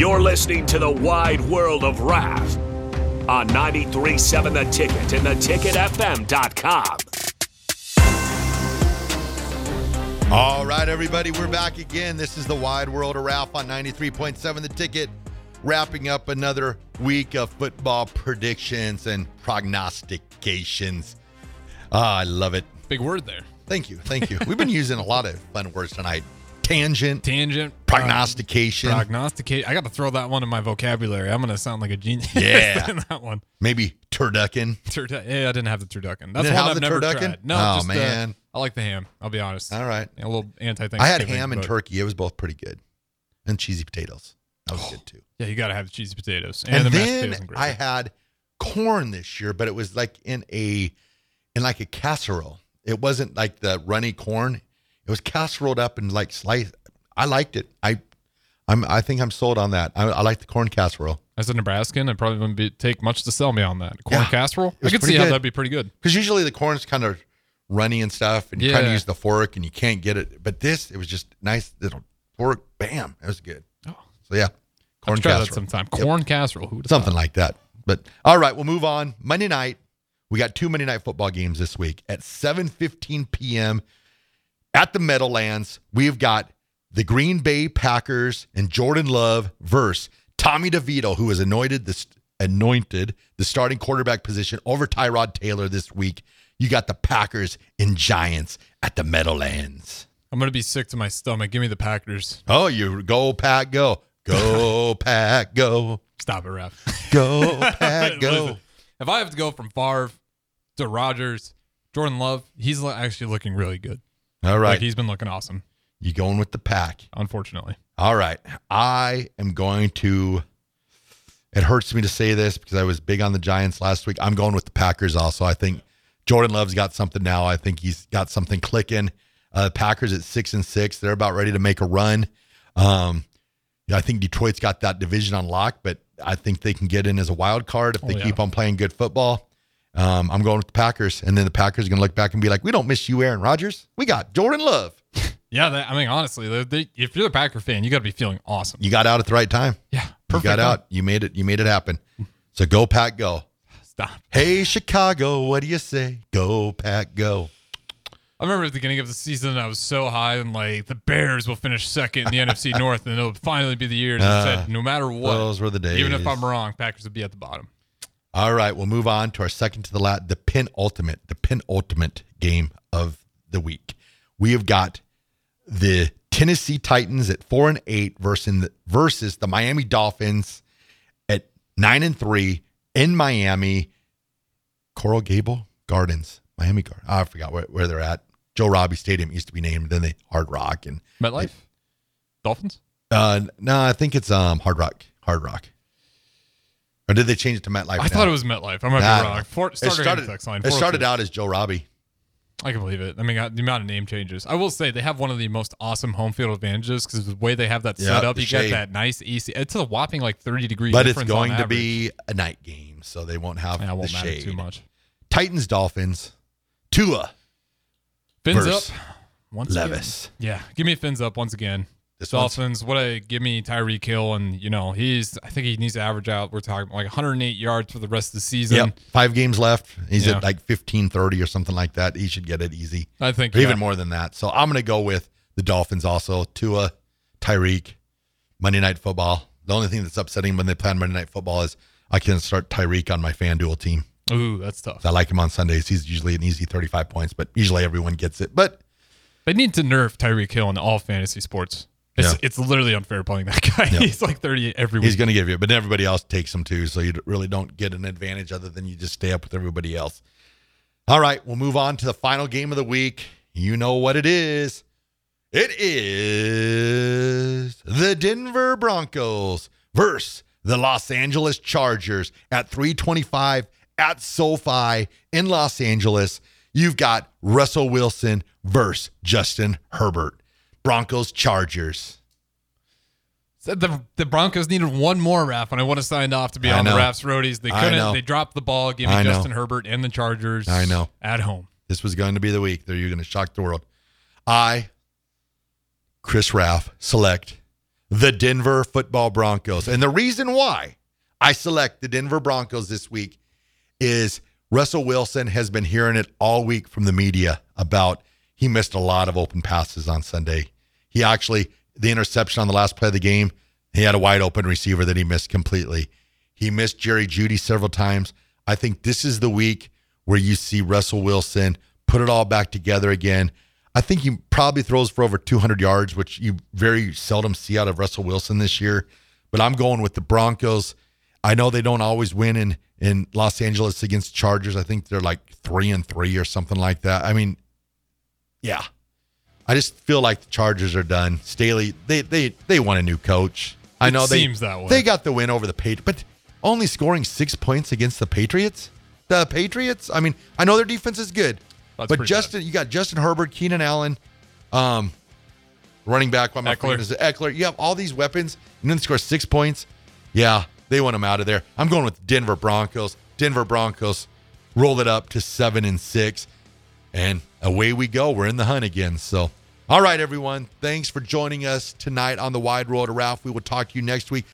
You're listening to the wide world of Raf on 93.7 The Ticket and theticketfm.com. All right, everybody, we're back again. This is the Wide World of Ralph on 93.7 The Ticket, wrapping up another week of football predictions and prognostications. Ah, I love it. Big word there. Thank you. Thank you. We've been using a lot of fun words tonight. Tangent, Tangent. prognostication, Prognosticate. I got to throw that one in my vocabulary. I'm going to sound like a genius Yeah. in that one. maybe turducken. Turdu- yeah, I didn't have the turducken. That's didn't one have I've the never turducken? tried. No, Oh, just, uh, man. I like the ham. I'll be honest. All right. A little anti thing I had ham and turkey. It was both pretty good. And cheesy potatoes. That was good too. Yeah, you got to have the cheesy potatoes and, and the mashed then potatoes and gravy. I had corn this year, but it was like in a in like a casserole. It wasn't like the runny corn. It was casseroled up and like sliced. I liked it. I I'm I think I'm sold on that. I, I like the corn casserole As a Nebraskan, it probably wouldn't be, take much to sell me on that. Corn Yeah. casserole? I could see pretty how that'd be pretty good. because usually the corn's kind of runny and stuff, and you kind of Yeah. use the fork and you can't get it. But this, it was just nice little fork. Bam, it was good. Oh. So yeah, corn I'll try that casserole. sometime. Yep. Corn casserole. Who something like that. But all right, we'll move on. Monday night, we got two Monday night football games this week at 7:15 p.m. at the Meadowlands. We've got the Green Bay Packers and Jordan Love versus Tommy DeVito, who is anointed the anointed the starting quarterback position over Tyrod Taylor this week. You got the Packers and Giants at the Meadowlands. I'm going to be sick to my stomach. Give me the Packers. Oh, you go Pack, go, go Pack, go, Stop it, ref. go Pack, go. Listen, if I have to go from Favre to Rodgers, Jordan Love, he's actually looking really good. All right. Like he's been looking awesome, You going with the pack. unfortunately. All right. I am going to it hurts me to say this because I was big on the Giants last week. I'm going with the Packers also. I think Jordan Love's got something now. I think he's got something clicking. Uh Packers at six and six. They're about ready to make a run. Um I think Detroit's got that division on lock, but I think they can get in as a wild card if they Oh, yeah. keep on playing good football. Um, I'm going with the Packers, and then the Packers are going to look back and be like, "We don't miss you, Aaron Rodgers. We got Jordan Love. Yeah, that, I mean, honestly, they, they, if you're the Packer fan, you got to be feeling awesome. You got out at the right time. Yeah, You perfect. got out. You made it. You made it happen. So go pack, go. Stop. Hey Chicago, what do you say? Go pack, go. I remember at the beginning of the season, I was so high and like the Bears will finish second in the NFC North, and it'll finally be the year. And I Ah, said, no matter what, those were the days. even if I'm wrong, Packers would be at the bottom. All right, we'll move on to our second to the last, the penultimate, the penultimate game of the week. We have got the Tennessee Titans at four and eight versus the, versus the Miami Dolphins at nine and three in Miami, Coral Gable Gardens, Miami Garden. I forgot where, where they're at. Joe Robbie Stadium used to be named, then they Hard Rock and MetLife, Dolphins. uh no, I think it's um Hard Rock, Hard Rock. Or did they change it to MetLife? I now? thought it was MetLife. I might Nah, be wrong. It started, text line, it started out as Joe Robbie. I can believe it. I mean, uh, the amount of name changes. I will say they have one of the most awesome home field advantages because the way they have that Yeah, set up, you shade. get that nice AC. It's a whopping like 30 degree But it's going to be a night game, so they won't have Yeah, it won't matter shade. too much. Titans, Dolphins, Tua, Fins up once again. Levis. Yeah, give me fins up once again. This Dolphins, what a give me Tyreek Hill, and you know he's. I think he needs to average out. We're talking like 108 yards for the rest of the season. Yep, five games left. He's Yeah. at like fifteen thirty or something like that. He should get it easy, I think or even more than that. So I'm going to go with the Dolphins also. Tua, Tyreek, Monday Night Football. The only thing that's upsetting when they play on Monday Night Football is I can start Tyreek on my FanDuel team. Ooh, that's tough. I like him on Sundays. He's usually an easy 35 points, but usually everyone gets it. But They need to nerf Tyreek Hill in all fantasy sports. It's Yeah. it's literally unfair playing that guy. Yeah. He's like 38 every week. he's going to give you, but everybody else takes him too. So you really don't get an advantage other than you just stay up with everybody else. All right, we'll move on to the final game of the week. You know what it is. It is the Denver Broncos versus the Los Angeles Chargers at 325 at SoFi in Los Angeles. You've got Russell Wilson versus Justin Herbert. Broncos Chargers. Said the the Broncos needed one more ref, and I would have signed off to be I on know. the refs roadies. They couldn't. They dropped the ball. Gave me I know. Justin Herbert and the Chargers. I know. at home. This was going to be the week that you're going to shock the world. I, Chris Raff, select the Denver football Broncos. And the reason why I select the Denver Broncos this week is Russell Wilson has been hearing it all week from the media about he missed a lot of open passes on Sunday. He actually, the interception on the last play of the game, he had a wide open receiver that he missed completely. He missed Jerry Jeudy several times. I think this is the week where you see Russell Wilson put it all back together again. I think he probably throws for over 200 yards, which you very seldom see out of Russell Wilson this year. But I'm going with the Broncos. I know they don't always win in in Los Angeles against Chargers. I think they're like three and three or something like that. I mean, yeah, I just feel like the Chargers are done. Staley, they they they want a new coach. I It know they seems that way. they got the win over the Patriots, but only scoring six points against the Patriots. The Patriots. I mean, I know their defense is good, That's but Justin, you got Justin Herbert, Keenan Allen, um, running back. What my Ekeler. is Ekeler. You have all these weapons, and then score six points. Yeah, they want him out of there. I'm going with Denver Broncos. Denver Broncos roll it up to seven and six, and away we go. We're in the hunt again. So, all right, everyone. Thanks for joining us tonight on the Wide World of Ralph. We will talk to you next week.